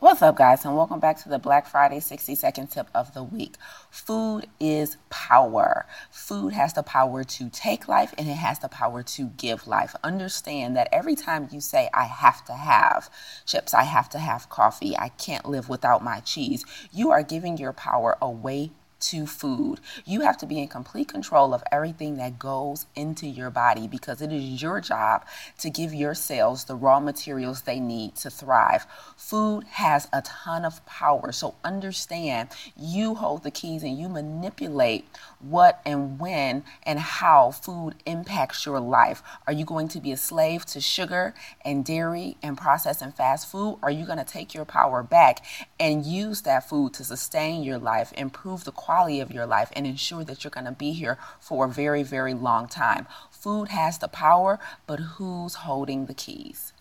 What's up, guys, and welcome back to the Black Friday 60 second tip of the week. Food is power. Food has the power to take life and it has the power to give life. Understand that every time you say, I have to have chips, I have to have coffee, I can't live without my cheese, you are giving your power away to food. You have to be in complete control of everything that goes into your body because it is your job to give your cells the raw materials they need to thrive. Food has a ton of power. So understand you hold the keys and you manipulate what and when and how food impacts your life. Are you going to be a slave to sugar and dairy and processed and fast food? Are you going to take your power back and use that food to sustain your life, improve the quality of your life and ensure that you're going to be here for a very, very long time. Food has the power, but who's holding the keys?